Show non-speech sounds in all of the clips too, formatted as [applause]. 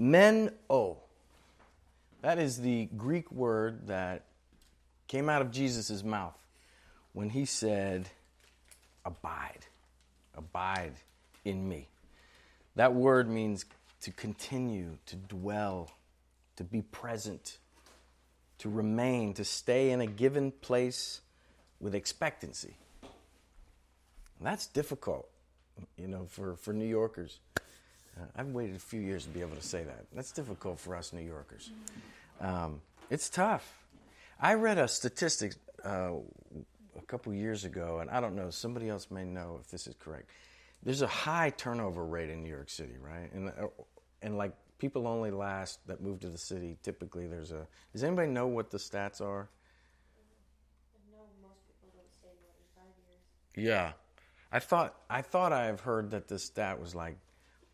Men o. That is the Greek word that came out of Jesus' mouth when he said, Abide. Abide in me. That word means to continue, to dwell, to be present, to remain, to stay in a given place with expectancy. And that's difficult, you know, for, for New Yorkers. Uh, I've waited a few years to be able to say that. That's difficult for us New Yorkers. Um, it's tough. I read a statistic uh, a couple years ago, and I don't know, somebody else may know if this is correct. There's a high turnover rate in New York City, right? And, uh, and like people only last that move to the city. Typically, there's a. Does anybody know what the stats are? Yeah, I thought I thought I've heard that this stat was like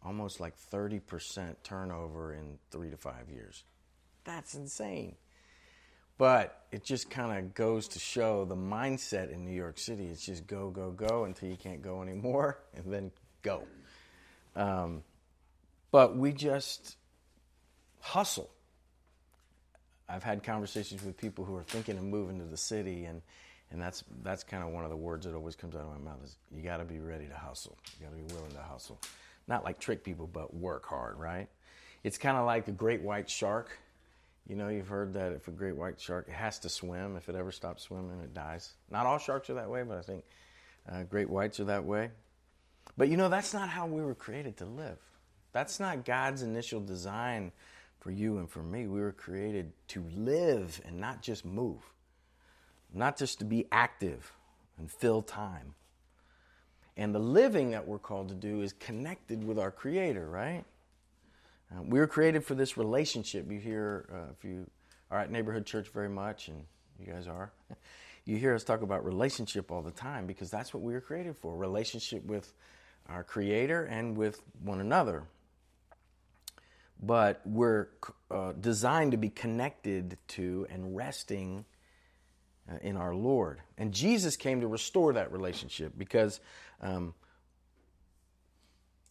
almost like 30% turnover in three to five years. That's insane. But it just kind of goes to show the mindset in New York City. It's just go, go, go until you can't go anymore, [laughs] and then go. Um, but we just hustle. I've had conversations with people who are thinking of moving to the city, and, and that's, that's kind of one of the words that always comes out of my mouth is you got to be ready to hustle. You got to be willing to hustle. Not like trick people, but work hard, right? It's kind of like a great white shark you know, you've heard that if a great white shark has to swim, if it ever stops swimming, it dies. Not all sharks are that way, but I think uh, great whites are that way. But you know, that's not how we were created to live. That's not God's initial design for you and for me. We were created to live and not just move, not just to be active and fill time. And the living that we're called to do is connected with our Creator, right? Uh, we were created for this relationship. You hear, uh, if you are at Neighborhood Church very much, and you guys are, [laughs] you hear us talk about relationship all the time because that's what we were created for relationship with our Creator and with one another. But we're uh, designed to be connected to and resting in our Lord. And Jesus came to restore that relationship because um,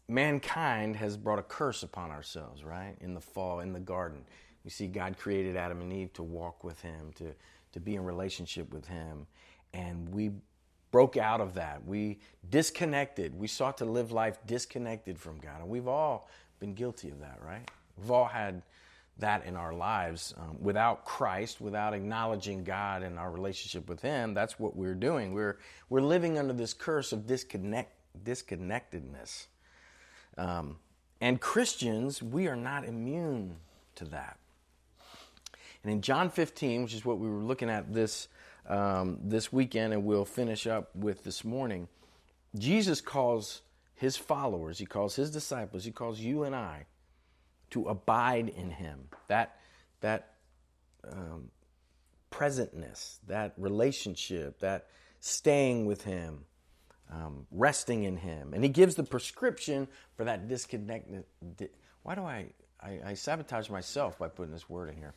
mankind has brought a curse upon ourselves, right? In the fall, in the garden. You see, God created Adam and Eve to walk with Him, to, to be in relationship with Him. And we broke out of that. We disconnected. We sought to live life disconnected from God. And we've all been guilty of that, right? We've all had that in our lives. Um, without Christ, without acknowledging God and our relationship with Him, that's what we're doing. We're, we're living under this curse of disconnect, disconnectedness. Um, and Christians, we are not immune to that. And in John 15, which is what we were looking at this, um, this weekend, and we'll finish up with this morning, Jesus calls his followers, he calls his disciples, he calls you and I to abide in him. That, that um, presentness, that relationship, that staying with him um, resting in Him. And He gives the prescription for that disconnected. Di- Why do I, I, I sabotage myself by putting this word in here?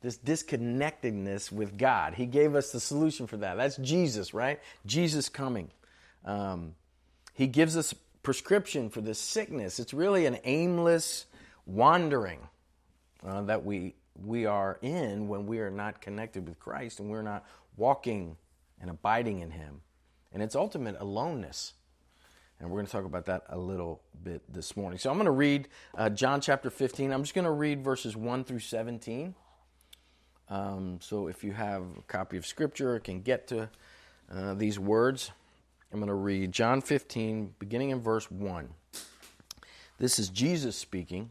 This disconnectedness with God. He gave us the solution for that. That's Jesus, right? Jesus coming. Um, he gives us prescription for this sickness. It's really an aimless wandering uh, that we we are in when we are not connected with Christ and we're not walking and abiding in Him and its ultimate aloneness. And we're going to talk about that a little bit this morning. So I'm going to read uh, John chapter 15. I'm just going to read verses 1 through 17. Um, so if you have a copy of Scripture, can get to uh, these words. I'm going to read John 15, beginning in verse 1. This is Jesus speaking.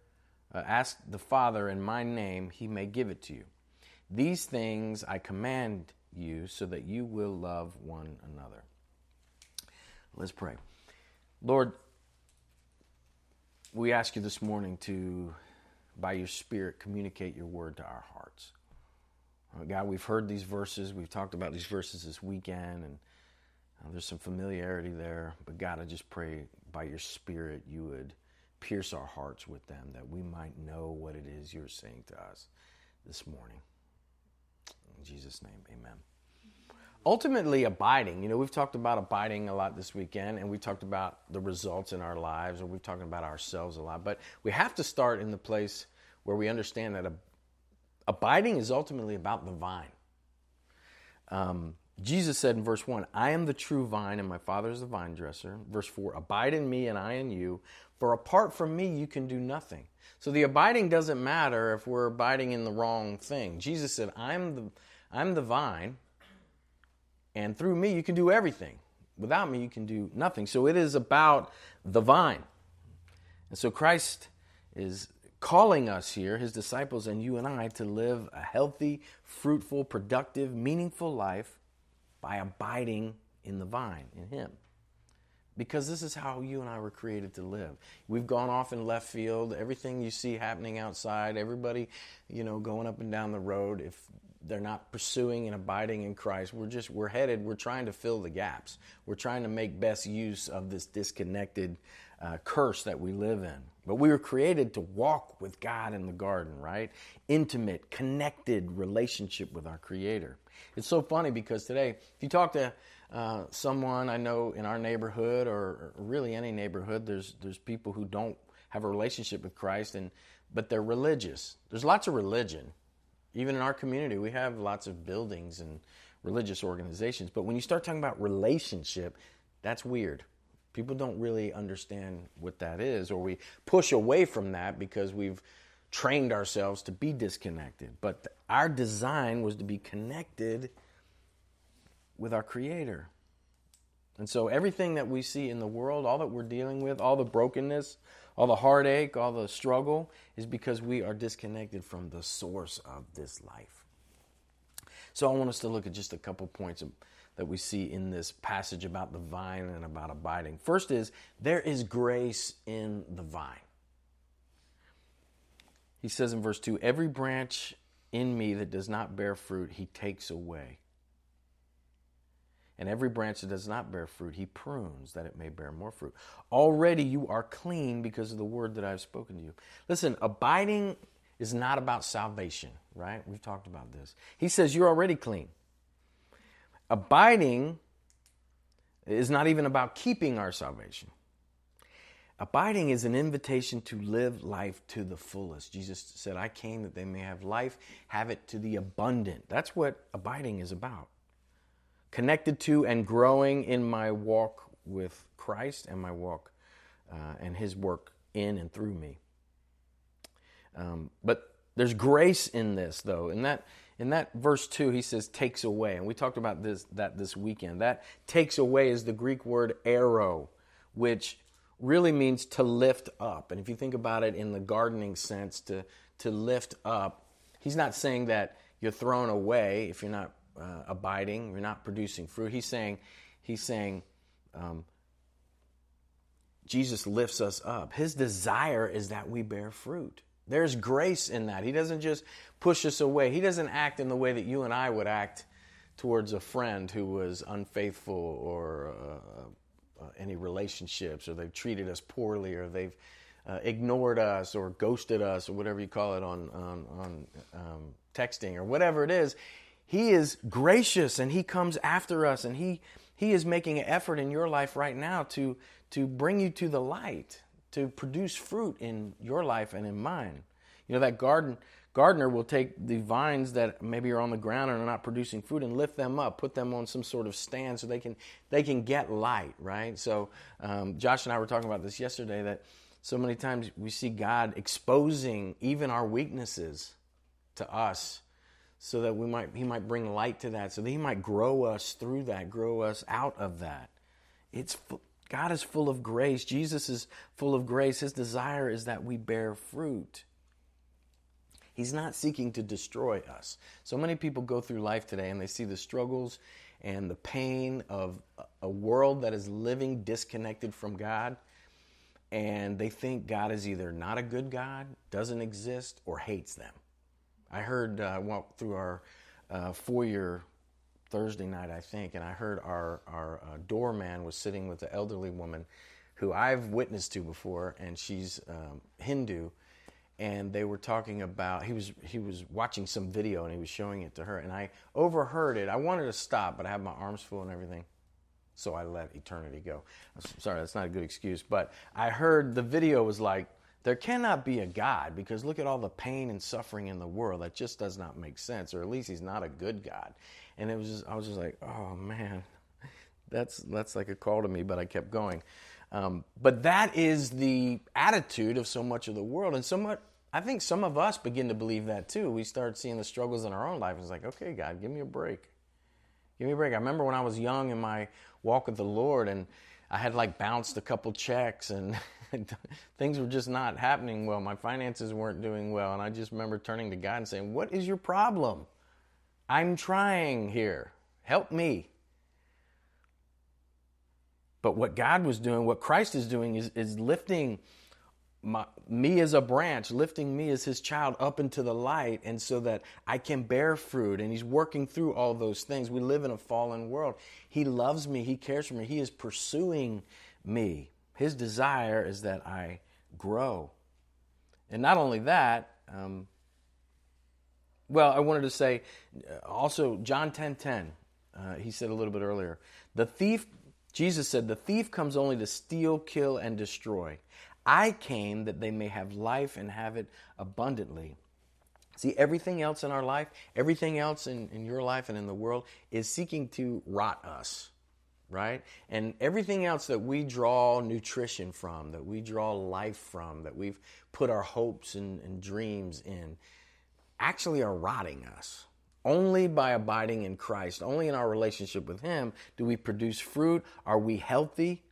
uh, ask the Father in my name, he may give it to you. These things I command you, so that you will love one another. Let's pray. Lord, we ask you this morning to by your Spirit, communicate your word to our hearts. Uh, God, we've heard these verses. We've talked about these verses this weekend, and uh, there's some familiarity there. But God, I just pray by your Spirit you would pierce our hearts with them, that we might know what it is you're saying to us this morning. In Jesus' name, amen. Ultimately abiding. You know we've talked about abiding a lot this weekend and we talked about the results in our lives and we've talked about ourselves a lot. But we have to start in the place where we understand that abiding is ultimately about the vine. Um, jesus said in verse 1 i am the true vine and my father is the vine dresser. Verse 4 abide in me and i in you for apart from me you can do nothing so the abiding doesn't matter if we're abiding in the wrong thing jesus said i'm the i'm the vine and through me, you can do everything. Without me, you can do nothing. So it is about the vine. And so Christ is calling us here, his disciples and you and I, to live a healthy, fruitful, productive, meaningful life by abiding in the vine, in him. Because this is how you and I were created to live. We've gone off in left field. Everything you see happening outside, everybody, you know, going up and down the road, if they're not pursuing and abiding in Christ. We're just we're headed. We're trying to fill the gaps. We're trying to make best use of this disconnected uh, curse that we live in. But we were created to walk with God in the garden, right? Intimate, connected relationship with our Creator. It's so funny because today, if you talk to uh, someone I know in our neighborhood or, really any neighborhood, there's there's people who don't have a relationship with Christ, and but they're religious. There's lots of religion even in our community, we have lots of buildings and religious organizations. But when you start talking about relationship, that's weird. People don't really understand what that is, or we push away from that because we've trained ourselves to be disconnected. But our design was to be connected with our Creator. And so everything that we see in the world, all that we're dealing with, all the brokenness, all the heartache, all the struggle, is because we are disconnected from the source of this life. So I want us to look at just a couple points that we see in this passage about the vine and about abiding. First is there is grace in the vine. He says in verse 2 Every branch in me that does not bear fruit, he takes away. And every branch that does not bear fruit, he prunes that it may bear more fruit. Already you are clean because of the word that I have spoken to you. Listen, abiding is not about salvation, right? We've talked about this. He says you're already clean. Abiding is not even about keeping our salvation. Abiding is an invitation to live life to the fullest. Jesus said, I came that they may have life, have it to the abundant. That's what abiding is about connected to and growing in my walk with Christ and my walk uh, and His work in and through me. Um, but there's grace in this, though. In that, in that verse two, he says takes away, and we talked about this that this weekend. That takes away is the Greek word airo, which really means to lift up. And if you think about it in the gardening sense, to to lift up, he's not saying that you're thrown away if you're not uh, abiding, we're not producing fruit. He's saying, he's saying, um, Jesus lifts us up. His desire is that we bear fruit. There's grace in that. He doesn't just push us away. He doesn't act in the way that you and I would act towards a friend who was unfaithful or uh, uh, any relationships, or they've treated us poorly, or they've uh, ignored us, or ghosted us, or whatever you call it on on, on um, texting, or whatever it is. He is gracious, and he comes after us, and he he is making an effort in your life right now to to bring you to the light, to produce fruit in your life and in mine. You know that garden gardener will take the vines that maybe are on the ground and are not producing fruit and lift them up, put them on some sort of stand so they can they can get light, right? So um, Josh and I were talking about this yesterday that so many times we see God exposing even our weaknesses to us so that we might he might bring light to that so that he might grow us through that grow us out of that it's god is full of grace jesus is full of grace his desire is that we bear fruit He's not seeking to destroy us. So many people go through life today and they see the struggles and the pain of a world that is living disconnected from God. And they think God is either not a good God, doesn't exist, or hates them. I heard, uh, I walked through our uh, foyer Thursday night, I think, and I heard our, our uh, doorman was sitting with an elderly woman who I've witnessed to before, and she's um, Hindu and they were talking about he was he was watching some video and he was showing it to her and I overheard it. I wanted to stop, but I had my arms full and everything. So I let eternity go. I'm sorry, that's not a good excuse, but I heard the video was like there cannot be a God because look at all the pain and suffering in the world. That just does not make sense, or at least he's not a good God. And it was just, I was just like, oh man, that's that's like a call to me, but I kept going. Um, but that is the attitude of so much of the world, and so much I think some of us begin to believe that too. We start seeing the struggles in our own life. It's like, okay, God, give me a break. Give me a break. I remember when I was young in my walk with the Lord and I had like bounced a couple checks and [laughs] [laughs] things were just not happening well. My finances weren't doing well. And I just remember turning to God and saying, What is your problem? I'm trying here. Help me. But what God was doing, what Christ is doing, is, is lifting my, me as a branch, lifting me as his child up into the light, and so that I can bear fruit. And he's working through all those things. We live in a fallen world. He loves me, he cares for me, he is pursuing me. His desire is that I grow. And not only that, um, well, I wanted to say uh, also John 10 10, uh, he said a little bit earlier, the thief, Jesus said, the thief comes only to steal, kill, and destroy. I came that they may have life and have it abundantly. See, everything else in our life, everything else in, in your life and in the world is seeking to rot us, right? And everything else that we draw nutrition from, that we draw life from, that we've put our hopes and, and dreams in, actually are rotting us. Only by abiding in Christ, only in our relationship with Him, do we produce fruit. Are we healthy?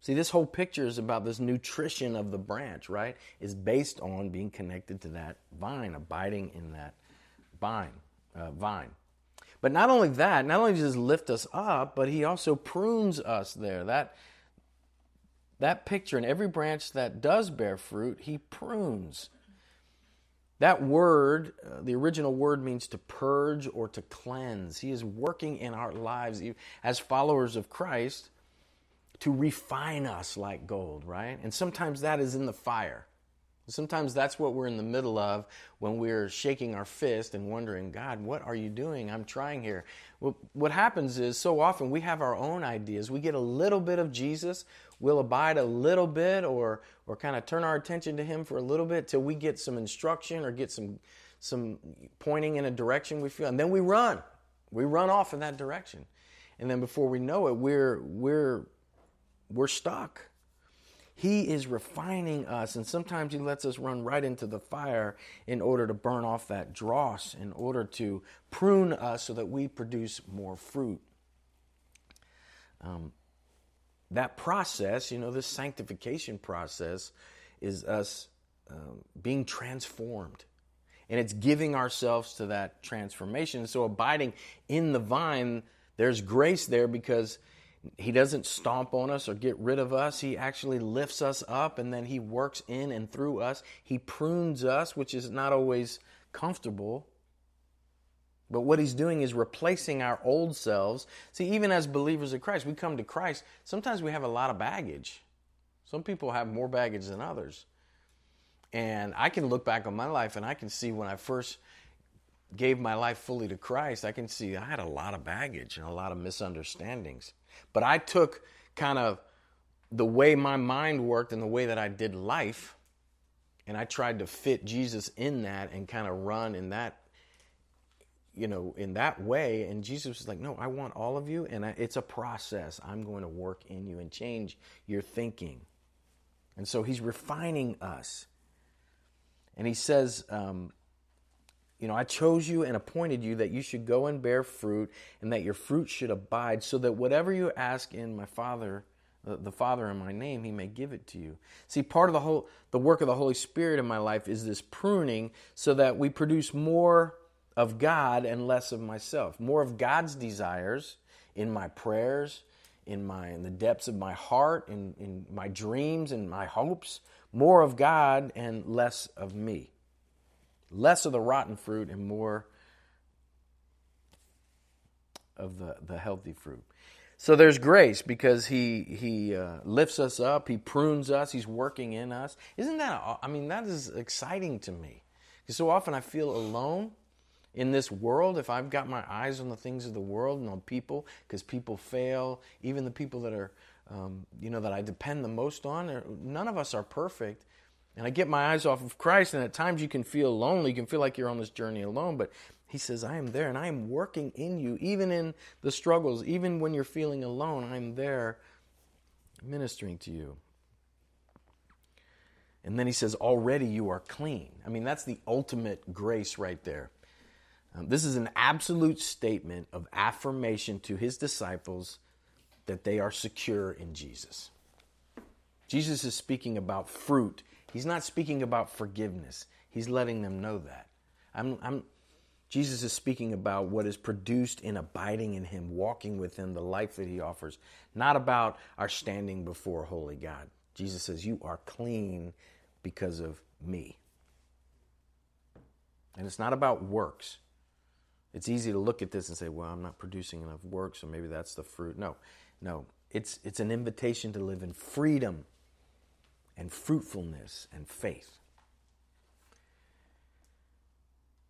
See, this whole picture is about this nutrition of the branch, right? Is based on being connected to that vine, abiding in that vine. Uh, vine. But not only that, not only does he lift us up, but he also prunes us there. That that picture in every branch that does bear fruit, he prunes. That word, uh, the original word means to purge or to cleanse. He is working in our lives as followers of Christ to refine us like gold, right? And sometimes that is in the fire. Sometimes that's what we're in the middle of when we're shaking our fist and wondering, God, what are you doing? I'm trying here. What happens is so often we have our own ideas. We get a little bit of Jesus, we'll abide a little bit or, or kind of turn our attention to Him for a little bit till we get some instruction or get some, some pointing in a direction we feel. And then we run. We run off in that direction. And then before we know it, we're, we're we're stuck. He is refining us, and sometimes He lets us run right into the fire in order to burn off that dross, in order to prune us so that we produce more fruit. Um, that process, you know, this sanctification process, is us um, being transformed. and it's giving ourselves to that transformation. So, abiding in the vine, there's grace there because he doesn't stomp on us or get rid of us. He actually lifts us up and then he works in and through us. He prunes us, which is not always comfortable. But what he's doing is replacing our old selves. See, even as believers of Christ, we come to Christ, sometimes we have a lot of baggage. Some people have more baggage than others. And I can look back on my life and I can see when I first gave my life fully to Christ, I can see I had a lot of baggage and a lot of misunderstandings. But I took kind of the way my mind worked and the way that I did life, and I tried to fit Jesus in that and kind of run in that you know, in that way. And Jesus was like, No, I want all of you. And I, it's a process. I'm going to work in you and change your thinking. And so he's refining us. And he says, um, you know, I chose you and appointed you that you should go and bear fruit and that your fruit should abide, so that whatever you ask in my Father, the, the Father in my name, he may give it to you. See, part of the whole the work of the Holy Spirit in my life is this pruning so that we produce more of God and less of myself. More of God's desires in my prayers, in my in the depths of my heart, in, in my dreams and my hopes, more of God and less of me. Less of the rotten fruit and more of the, the healthy fruit. So there's grace because he he uh, lifts us up, he prunes us, he's working in us. Isn't that I mean that is exciting to me. Because so often I feel alone in this world, if I've got my eyes on the things of the world and on people, because people fail, even the people that are, um, you know, that I depend the most on, none of us are perfect. And I get my eyes off of Christ, and at times you can feel lonely. You can feel like you're on this journey alone, but He says, I am there, and I am working in you, even in the struggles, even when you're feeling alone, I'm there ministering to you. And then He says, Already you are clean. I mean, that's the ultimate grace right there. Um, this is an absolute statement of affirmation to his disciples that they are secure in Jesus. Jesus is speaking about fruit. He's not speaking about forgiveness. He's letting them know that. I'm, I'm, Jesus is speaking about what is produced in abiding in Him, walking with Him, the life that He offers, not about our standing before holy God. Jesus says, You are clean because of me. And it's not about works. It's easy to look at this and say, well, I'm not producing enough work, so maybe that's the fruit. No, no. It's, it's an invitation to live in freedom and fruitfulness and faith.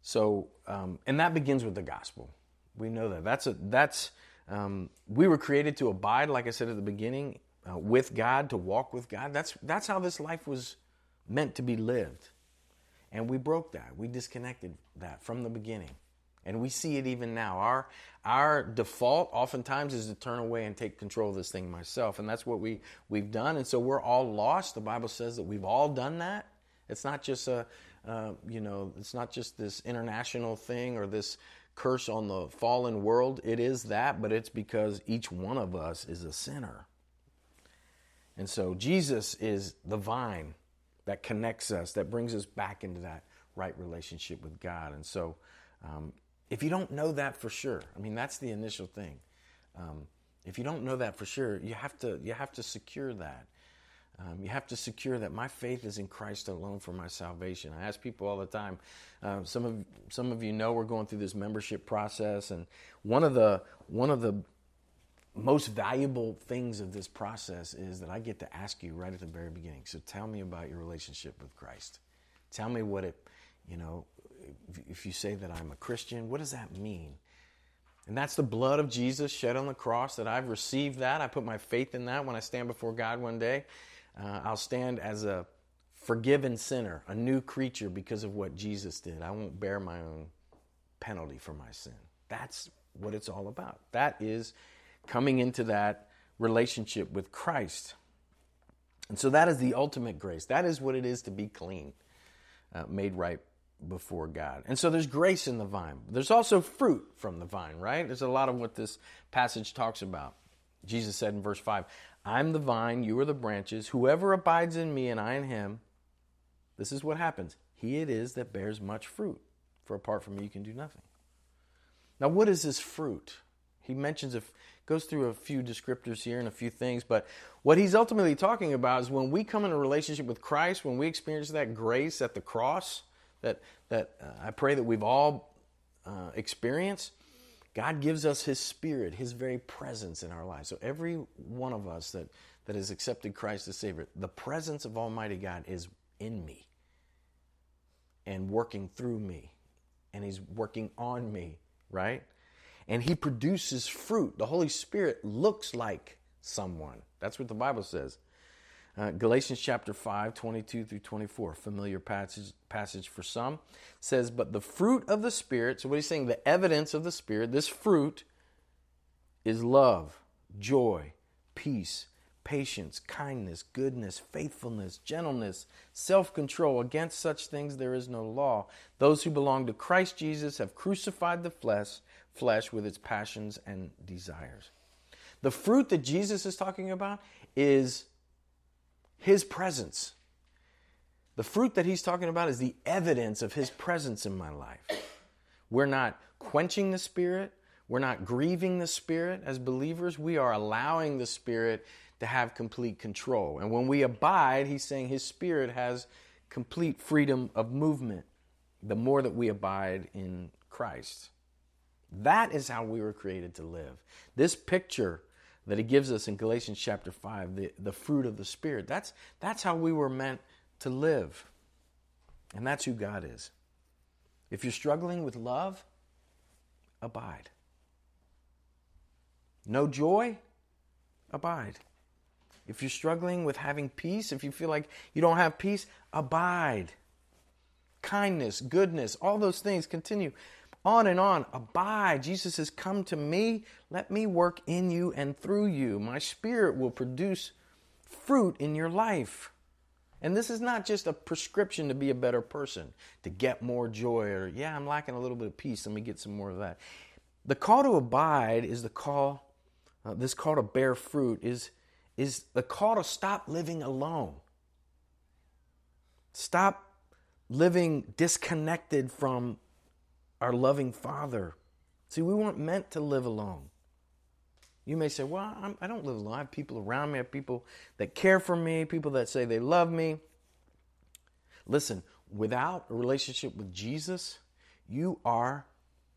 So, um, and that begins with the gospel. We know that. That's a, that's, um, we were created to abide, like I said at the beginning, uh, with God, to walk with God. That's, that's how this life was meant to be lived. And we broke that. We disconnected that from the beginning. And we see it even now. Our, our default oftentimes is to turn away and take control of this thing myself. And that's what we, we've done. And so we're all lost. The Bible says that we've all done that. It's not just a, uh, you know, it's not just this international thing or this curse on the fallen world. It is that, but it's because each one of us is a sinner. And so Jesus is the vine that connects us, that brings us back into that right relationship with God. And so um, if you don't know that for sure, I mean, that's the initial thing. Um, if you don't know that for sure, you have to, you have to secure that. Um, you have to secure that my faith is in Christ alone for my salvation. I ask people all the time. Uh, some of some of you know we're going through this membership process, and one of the one of the most valuable things of this process is that I get to ask you right at the very beginning. So tell me about your relationship with Christ. Tell me what it, you know, if you say that I'm a Christian, what does that mean? And that's the blood of Jesus shed on the cross that I've received that. I put my faith in that when I stand before God one day. Uh, I'll stand as a forgiven sinner, a new creature because of what Jesus did. I won't bear my own penalty for my sin. That's what it's all about. That is coming into that relationship with Christ. And so that is the ultimate grace. That is what it is to be clean, uh, made right before God. And so there's grace in the vine. There's also fruit from the vine, right? There's a lot of what this passage talks about. Jesus said in verse 5, I'm the vine, you are the branches. Whoever abides in me and I in him, this is what happens. He it is that bears much fruit. For apart from me, you can do nothing. Now, what is this fruit? He mentions, a, goes through a few descriptors here and a few things, but what he's ultimately talking about is when we come in a relationship with Christ, when we experience that grace at the cross, that, that uh, I pray that we've all uh, experienced, God gives us His Spirit, His very presence in our lives. So every one of us that, that has accepted Christ as Savior, the presence of Almighty God is in me and working through me, and He's working on me, right? And He produces fruit. The Holy Spirit looks like someone. That's what the Bible says. Uh, Galatians chapter 5, 22 through 24, familiar passage, passage for some, says, But the fruit of the Spirit, so what he's saying, the evidence of the Spirit, this fruit is love, joy, peace, patience, kindness, goodness, faithfulness, gentleness, self control. Against such things there is no law. Those who belong to Christ Jesus have crucified the flesh, flesh with its passions and desires. The fruit that Jesus is talking about is his presence. The fruit that he's talking about is the evidence of his presence in my life. We're not quenching the Spirit. We're not grieving the Spirit as believers. We are allowing the Spirit to have complete control. And when we abide, he's saying his Spirit has complete freedom of movement the more that we abide in Christ. That is how we were created to live. This picture that he gives us in Galatians chapter 5, the, the fruit of the Spirit. That's, that's how we were meant to live. And that's who God is. If you're struggling with love, abide. No joy, abide. If you're struggling with having peace, if you feel like you don't have peace, abide. Kindness, goodness, all those things continue on and on. Abide. Jesus says, Come to me. Let me work in you and through you. My spirit will produce fruit in your life. And this is not just a prescription to be a better person, to get more joy, or, yeah, I'm lacking a little bit of peace. Let me get some more of that. The call to abide is the call, uh, this call to bear fruit is, is the call to stop living alone. Stop living disconnected from our loving Father. See, we weren't meant to live alone. You may say, Well, I'm, I do not live alone. I have people around me, I have people that care for me, people that say they love me. Listen, without a relationship with Jesus, you are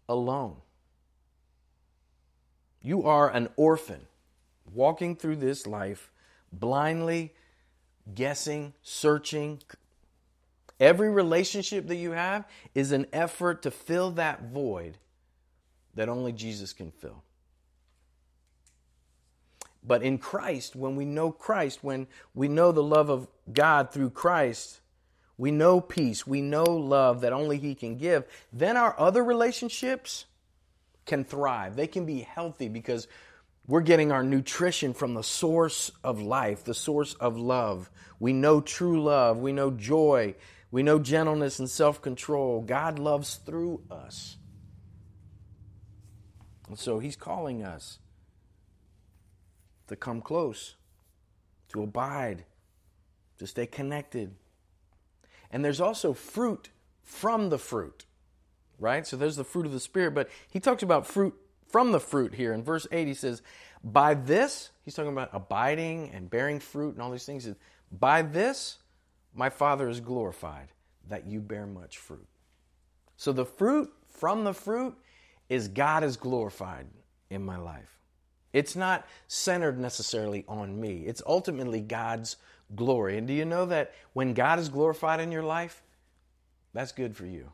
alone. You are an orphan walking through this life blindly, guessing, searching, Every relationship that you have is an effort to fill that void that only Jesus can fill. But in Christ, when we know Christ, when we know the love of God through Christ, we know peace, we know love that only He can give, then our other relationships can thrive. They can be healthy because we're getting our nutrition from the source of life, the source of love. We know true love, we know joy, we know gentleness and self control. God loves through us. And so He's calling us to come close, to abide, to stay connected. And there's also fruit from the fruit, right? So there's the fruit of the Spirit, but He talks about fruit from the fruit here. In verse 8, He says, By this, He's talking about abiding and bearing fruit and all these things. By this, my Father is glorified, that you bear much fruit. So the fruit from the fruit is God is glorified in my life. It's not centered necessarily on me, it's ultimately God's glory. And do you know that when God is glorified in your life, that's good for you?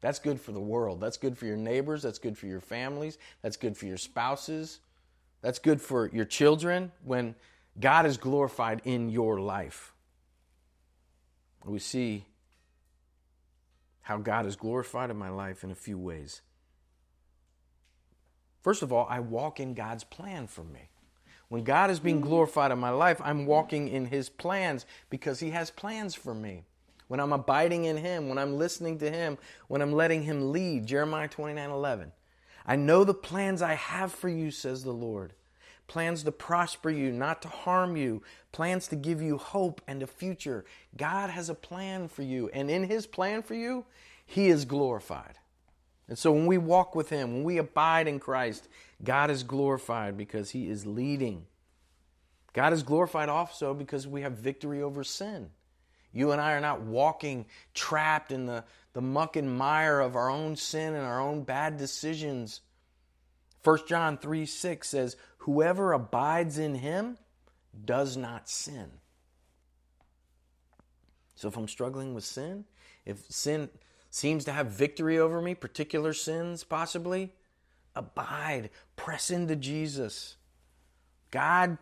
That's good for the world. That's good for your neighbors. That's good for your families. That's good for your spouses. That's good for your children when God is glorified in your life we see how God is glorified in my life in a few ways. First of all, I walk in God's plan for me. When God is being glorified in my life, I'm walking in His plans because He has plans for me. When I'm abiding in Him, when I'm listening to Him, when I'm letting Him lead, Jeremiah 29 11. I know the plans I have for you, says the Lord plans to prosper you, not to harm you, plans to give you hope and a future. God has a plan for you, and in His plan for you, He is glorified. And so when we walk with Him, when we abide in Christ, God is glorified because He is leading. God is glorified also because we have victory over sin. You and I are not walking trapped in the, the muck and mire of our own sin and our own bad decisions. 1 John 3 6 says, Whoever abides in him does not sin. So if I'm struggling with sin, if sin seems to have victory over me, particular sins possibly, abide, press into Jesus. God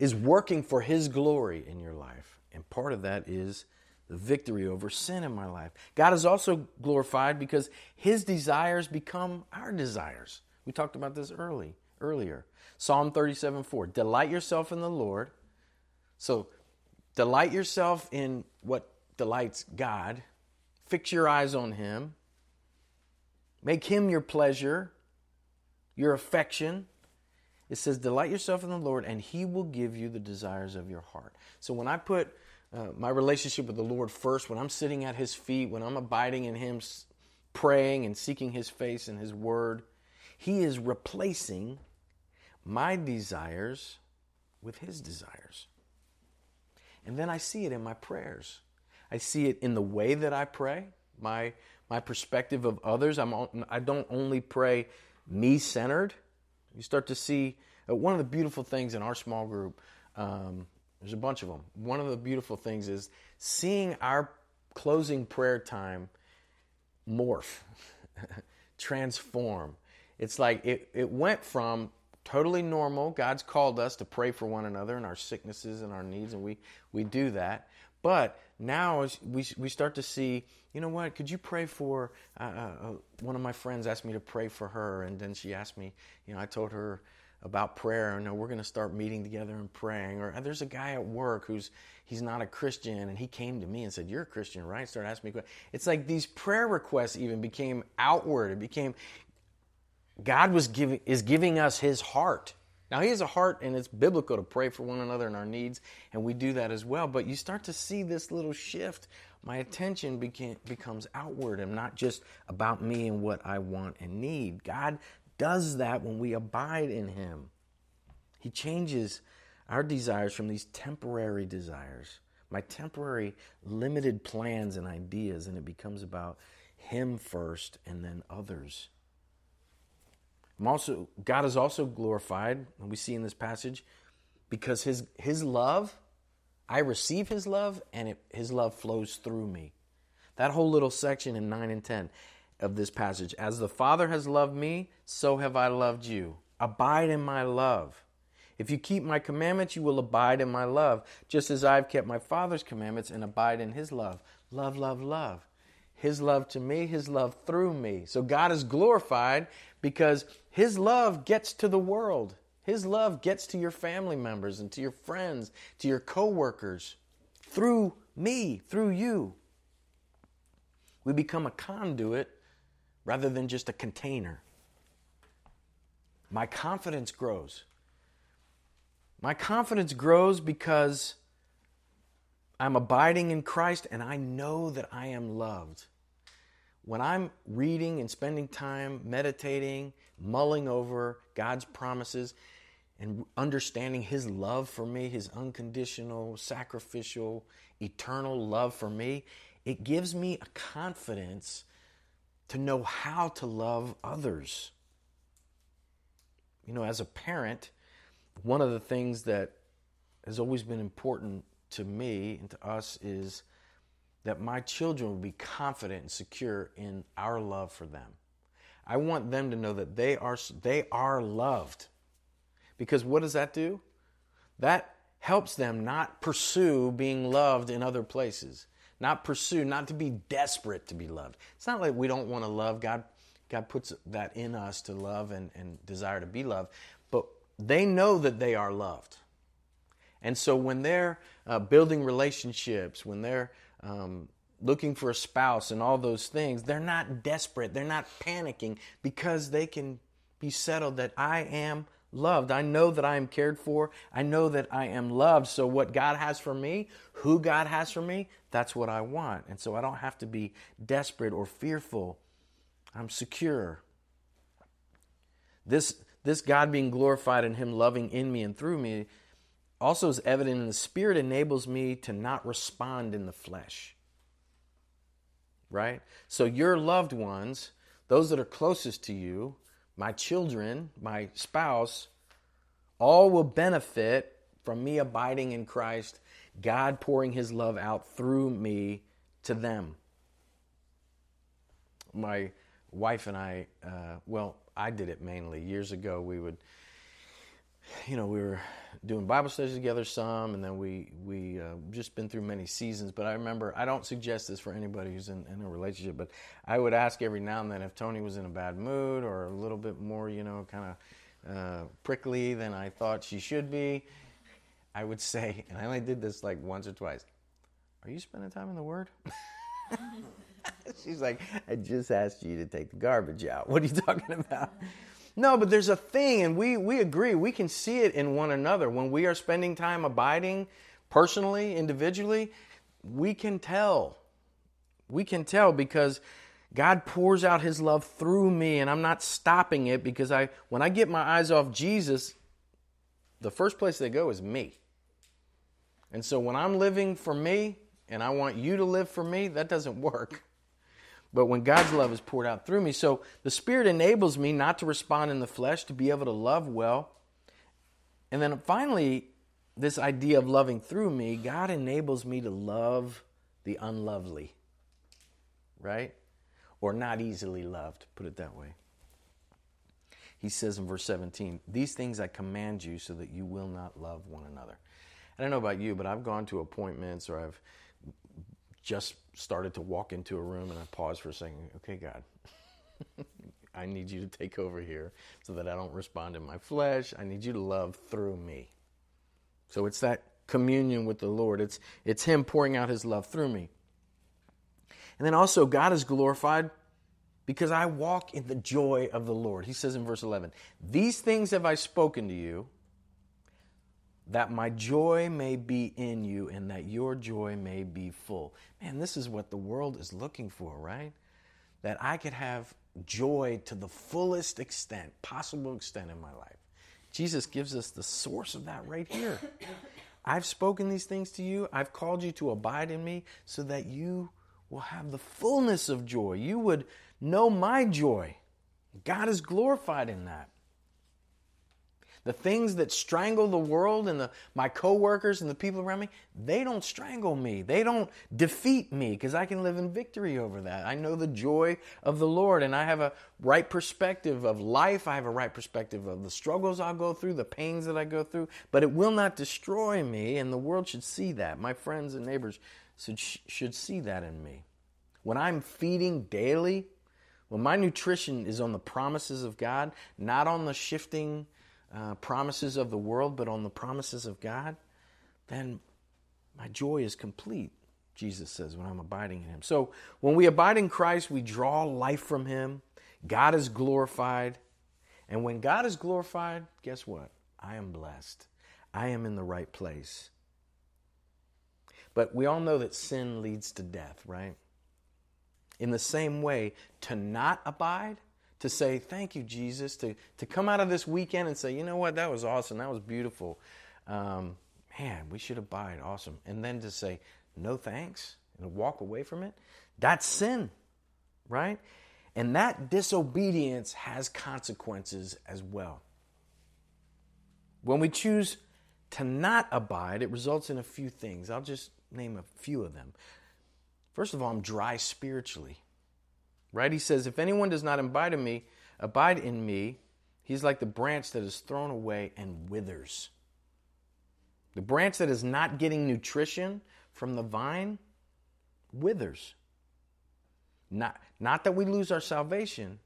is working for his glory in your life. And part of that is the victory over sin in my life. God is also glorified because his desires become our desires. We talked about this early, earlier. Psalm 37 4. Delight yourself in the Lord. So delight yourself in what delights God. Fix your eyes on him. Make him your pleasure, your affection. It says, Delight yourself in the Lord, and He will give you the desires of your heart. So when I put uh, my relationship with the Lord first, when I'm sitting at His feet, when I'm abiding in Him, praying and seeking His face and His word, He is replacing my desires with His desires. And then I see it in my prayers. I see it in the way that I pray, my, my perspective of others. I'm, I don't only pray me centered you start to see uh, one of the beautiful things in our small group. Um, there's a bunch of them. One of the beautiful things is seeing our closing prayer time morph, [laughs] transform. It's like it, it went from totally normal. God's called us to pray for one another and our sicknesses and our needs, and we, we do that. But now we, we start to see, you know what, could you pray for, uh, uh, uh, one of my friends asked me to pray for her, and then she asked me, you know, I told her about prayer, and we're going to start meeting together and praying. Or there's a guy at work who's, he's not a Christian, and he came to me and said, you're a Christian, right? Started asking me, it's like these prayer requests even became outward. It became, God was giving, is giving us his heart now, he has a heart, and it's biblical to pray for one another and our needs, and we do that as well. But you start to see this little shift. My attention becomes outward and not just about me and what I want and need. God does that when we abide in Him. He changes our desires from these temporary desires, my temporary limited plans and ideas, and it becomes about Him first and then others. I'm also God is also glorified, and we see in this passage, because his his love, I receive his love, and it, his love flows through me. That whole little section in 9 and 10 of this passage. As the Father has loved me, so have I loved you. Abide in my love. If you keep my commandments, you will abide in my love, just as I've kept my Father's commandments and abide in his love. Love, love, love. His love to me, His love through me. So God is glorified because His love gets to the world. His love gets to your family members and to your friends, to your coworkers, through me, through you. We become a conduit rather than just a container. My confidence grows. My confidence grows because I'm abiding in Christ and I know that I am loved. When I'm reading and spending time meditating, mulling over God's promises, and understanding His love for me, His unconditional, sacrificial, eternal love for me, it gives me a confidence to know how to love others. You know, as a parent, one of the things that has always been important to me and to us is that my children will be confident and secure in our love for them. I want them to know that they are they are loved. Because what does that do? That helps them not pursue being loved in other places. Not pursue, not to be desperate to be loved. It's not like we don't want to love. God God puts that in us to love and, and desire to be loved. But they know that they are loved. And so when they're uh, building relationships, when they're um, looking for a spouse and all those things, they're not desperate. They're not panicking because they can be settled that I am loved. I know that I am cared for. I know that I am loved. So, what God has for me, who God has for me, that's what I want. And so, I don't have to be desperate or fearful. I'm secure. This, this God being glorified and Him loving in me and through me also is evident in the Spirit enables me to not respond in the flesh. Right? So, your loved ones, those that are closest to you, my children, my spouse, all will benefit from me abiding in Christ, God pouring His love out through me to them. My wife and I, uh, well, I did it mainly. Years ago, we would, you know, we were doing Bible studies together some, and then we we uh, just been through many seasons. But I remember, I don't suggest this for anybody who's in, in, a relationship, but I would ask every now and then if Tony was in a bad mood or a little bit more, you know, kind of uh, prickly than I thought she should be. I would [laughs] say, and I only did this like once or twice. Are you spending time in the Word? [laughs] She's like, I just asked you to take the garbage out. What are you talking about? No, but there's a thing, and we, we agree. We can see it in one another. When we are spending time abiding personally, individually, we can tell. We can tell because God pours out his love through me, and I'm not stopping it because I when I get my eyes off Jesus, the first place they go is me. And so when I'm living for me and I want you to live for me, that doesn't work but when God's love is poured out through me. So the Spirit enables me not to respond in the flesh, to be able to love well. And then finally, this idea of loving through me, God enables me to love the unlovely, right? Or not easily loved, put it that way. He says in verse 17, These things I command you so that you will not love one another. I don't know about you, but I've gone to appointments or I've just started to walk into a room and I paused for a second. Okay, God, [laughs] I need you to take over here so that I don't respond in my flesh. I need you to love through me. So it's that communion with the Lord. It's it's him pouring out his love through me. And then also God is glorified because I walk in the joy of the Lord. He says in verse 11, "These things have I spoken to you that my joy may be in you and that your joy may be full. Man, this is what the world is looking for, right? That I could have joy to the fullest extent, possible extent in my life. Jesus gives us the source of that right here. [coughs] I've spoken these things to you. I've called you to abide in me so that you will have the fullness of joy. You would know my joy. God is glorified in that. The things that strangle the world and the, my coworkers and the people around me, they don't strangle me. They don't defeat me because I can live in victory over that. I know the joy of the Lord and I have a right perspective of life. I have a right perspective of the struggles I'll go through, the pains that I go through, but it will not destroy me and the world should see that. My friends and neighbors should, should see that in me. When I'm feeding daily, when my nutrition is on the promises of God, not on the shifting uh, promises of the world, but on the promises of God, then my joy is complete, Jesus says, when I'm abiding in Him. So when we abide in Christ, we draw life from Him. God is glorified. And when God is glorified, guess what? I am blessed. I am in the right place. But we all know that sin leads to death, right? In the same way, to not abide to say, Thank you, Jesus, to, to come out of this weekend and say, You know what, that was awesome, that was beautiful. Um, man, we should abide, awesome. And then to say, No thanks, and walk away from it, that's sin, right? And that disobedience has consequences as well. When we choose to not abide, it results in a few things. I'll just name a few of them. First of all, I'm dry spiritually. Right? He says, If anyone does not abide in me, abide in me, he's like the branch that is thrown away and withers. The branch that is not getting nutrition from the vine withers. Not, not that we lose our salvation,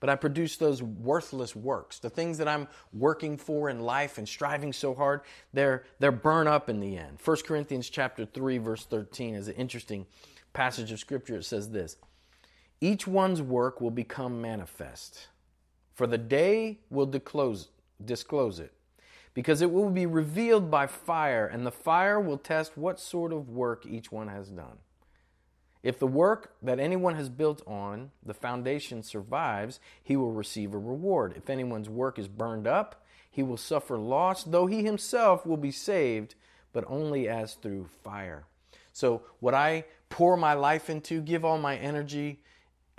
but I produce those worthless works. The things that I'm working for in life and striving so hard, they're, they're burn up in the end. 1 Corinthians chapter 3, verse 13 is an interesting passage of scripture. It says this each one's work will become manifest, for the day will disclose, disclose it, because it will be revealed by fire, and the fire will test what sort of work each one has done. If the work that anyone has built on the foundation survives, he will receive a reward. If anyone's work is burned up, he will suffer loss, though he himself will be saved, but only as through fire. So, what I pour my life into, give all my energy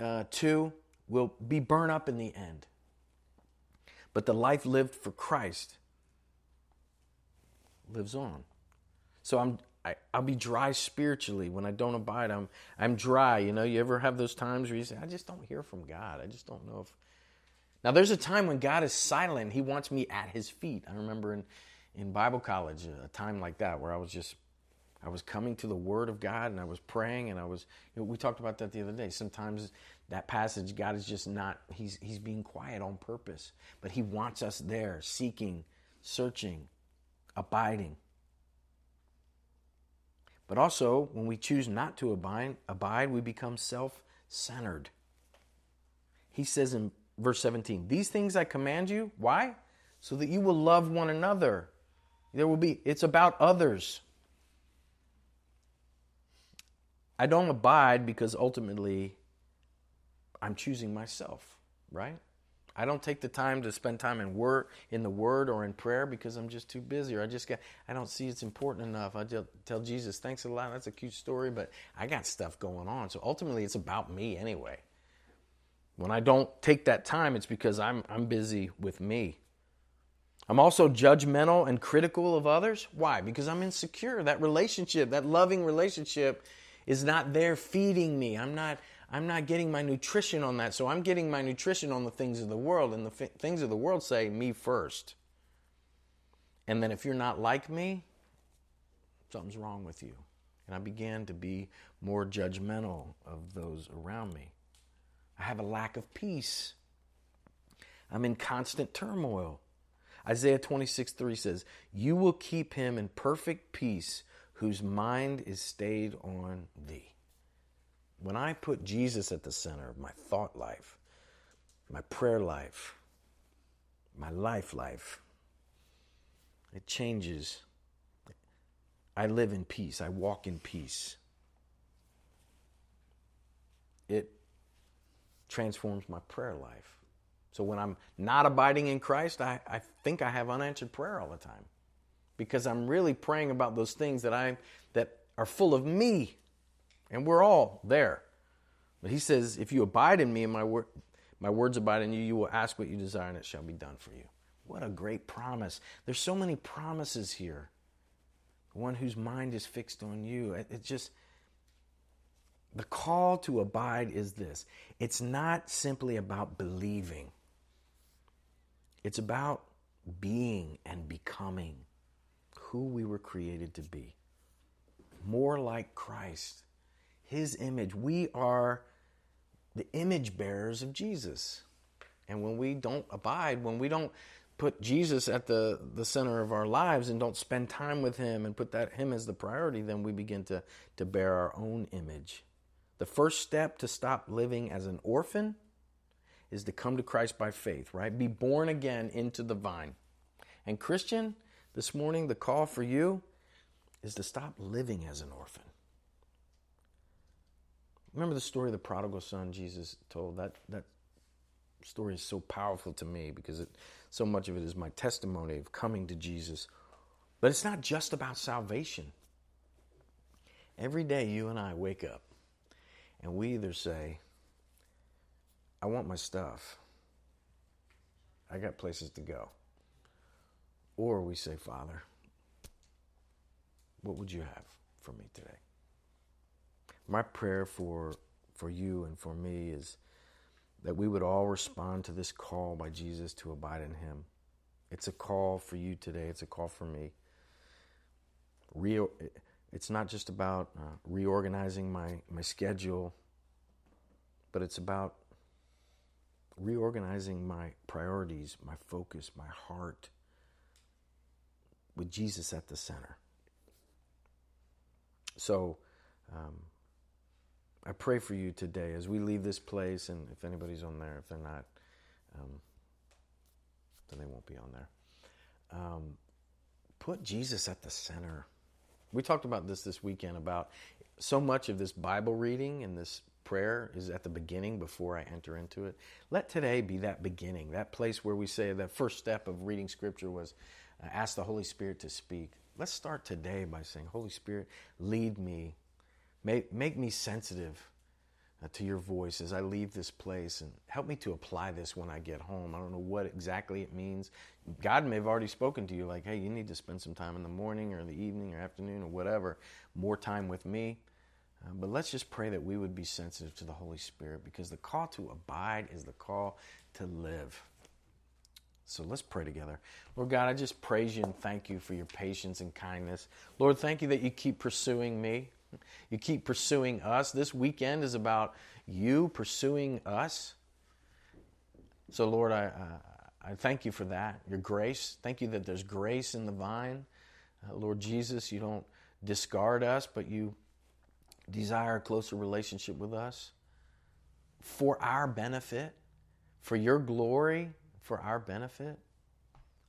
uh, to, will be burned up in the end. But the life lived for Christ lives on. So I'm I, will be dry spiritually when I don't abide. I'm I'm dry. You know, you ever have those times where you say, I just don't hear from God. I just don't know if now there's a time when God is silent. He wants me at his feet. I remember in, in Bible college a time like that where I was just I was coming to the Word of God and I was praying and I was you know, we talked about that the other day. Sometimes that passage, God is just not He's He's being quiet on purpose. But He wants us there, seeking, searching, abiding. But also, when we choose not to abide, abide we become self centered. He says in verse 17, These things I command you. Why? So that you will love one another. There will be, it's about others. I don't abide because ultimately I'm choosing myself, right? I don't take the time to spend time in word in the word or in prayer because I'm just too busy or I just got I don't see it's important enough. I just tell Jesus, "Thanks a lot. That's a cute story, but I got stuff going on." So ultimately it's about me anyway. When I don't take that time, it's because I'm I'm busy with me. I'm also judgmental and critical of others. Why? Because I'm insecure. That relationship, that loving relationship is not there feeding me. I'm not I'm not getting my nutrition on that. So I'm getting my nutrition on the things of the world, and the f- things of the world say, me first. And then if you're not like me, something's wrong with you. And I began to be more judgmental of those around me. I have a lack of peace. I'm in constant turmoil. Isaiah 26 3 says, You will keep him in perfect peace whose mind is stayed on thee. When I put Jesus at the center of my thought life, my prayer life, my life life, it changes. I live in peace. I walk in peace. It transforms my prayer life. So when I'm not abiding in Christ, I, I think I have unanswered prayer all the time because I'm really praying about those things that I that are full of me and we're all there. But he says, if you abide in me and my, my words abide in you, you will ask what you desire and it shall be done for you. What a great promise. There's so many promises here. One whose mind is fixed on you. It, it just, the call to abide is this it's not simply about believing, it's about being and becoming who we were created to be. More like Christ his image. We are the image bearers of Jesus. And when we don't abide, when we don't put Jesus at the, the center of our lives and don't spend time with him and put that him as the priority, then we begin to, to bear our own image. The first step to stop living as an orphan is to come to Christ by faith, right? Be born again into the vine. And Christian, this morning the call for you is to stop living as an orphan. Remember the story of the prodigal son Jesus told? That that story is so powerful to me because it so much of it is my testimony of coming to Jesus. But it's not just about salvation. Every day you and I wake up and we either say, I want my stuff. I got places to go. Or we say, Father, what would you have for me today? My prayer for for you and for me is that we would all respond to this call by Jesus to abide in him. It's a call for you today. It's a call for me. Re- it's not just about uh, reorganizing my, my schedule, but it's about reorganizing my priorities, my focus, my heart with Jesus at the center. So, um, I pray for you today as we leave this place, and if anybody's on there, if they're not, um, then they won't be on there. Um, put Jesus at the center. We talked about this this weekend about so much of this Bible reading and this prayer is at the beginning before I enter into it. Let today be that beginning, that place where we say the first step of reading Scripture was uh, ask the Holy Spirit to speak. Let's start today by saying, Holy Spirit, lead me, make, make me sensitive uh, to your voice as I leave this place and help me to apply this when I get home. I don't know what exactly it means. God may have already spoken to you, like, hey, you need to spend some time in the morning or the evening or afternoon or whatever, more time with me. Uh, but let's just pray that we would be sensitive to the Holy Spirit because the call to abide is the call to live. So let's pray together. Lord God, I just praise you and thank you for your patience and kindness. Lord, thank you that you keep pursuing me. You keep pursuing us. This weekend is about you pursuing us. So, Lord, I, uh, I thank you for that, your grace. Thank you that there's grace in the vine. Uh, Lord Jesus, you don't discard us, but you desire a closer relationship with us for our benefit, for your glory, for our benefit.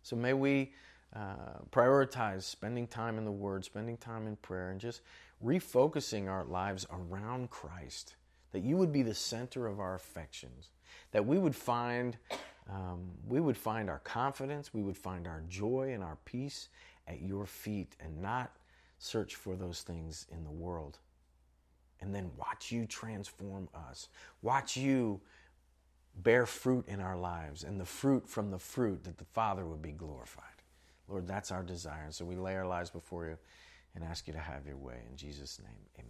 So may we uh, prioritize spending time in the Word, spending time in prayer, and just refocusing our lives around Christ. That you would be the center of our affections. That we would find um, we would find our confidence, we would find our joy and our peace at your feet, and not search for those things in the world. And then watch you transform us. Watch you bear fruit in our lives, and the fruit from the fruit that the Father would be glorified. Lord, that's our desire. So we lay our lives before you and ask you to have your way. In Jesus' name, amen.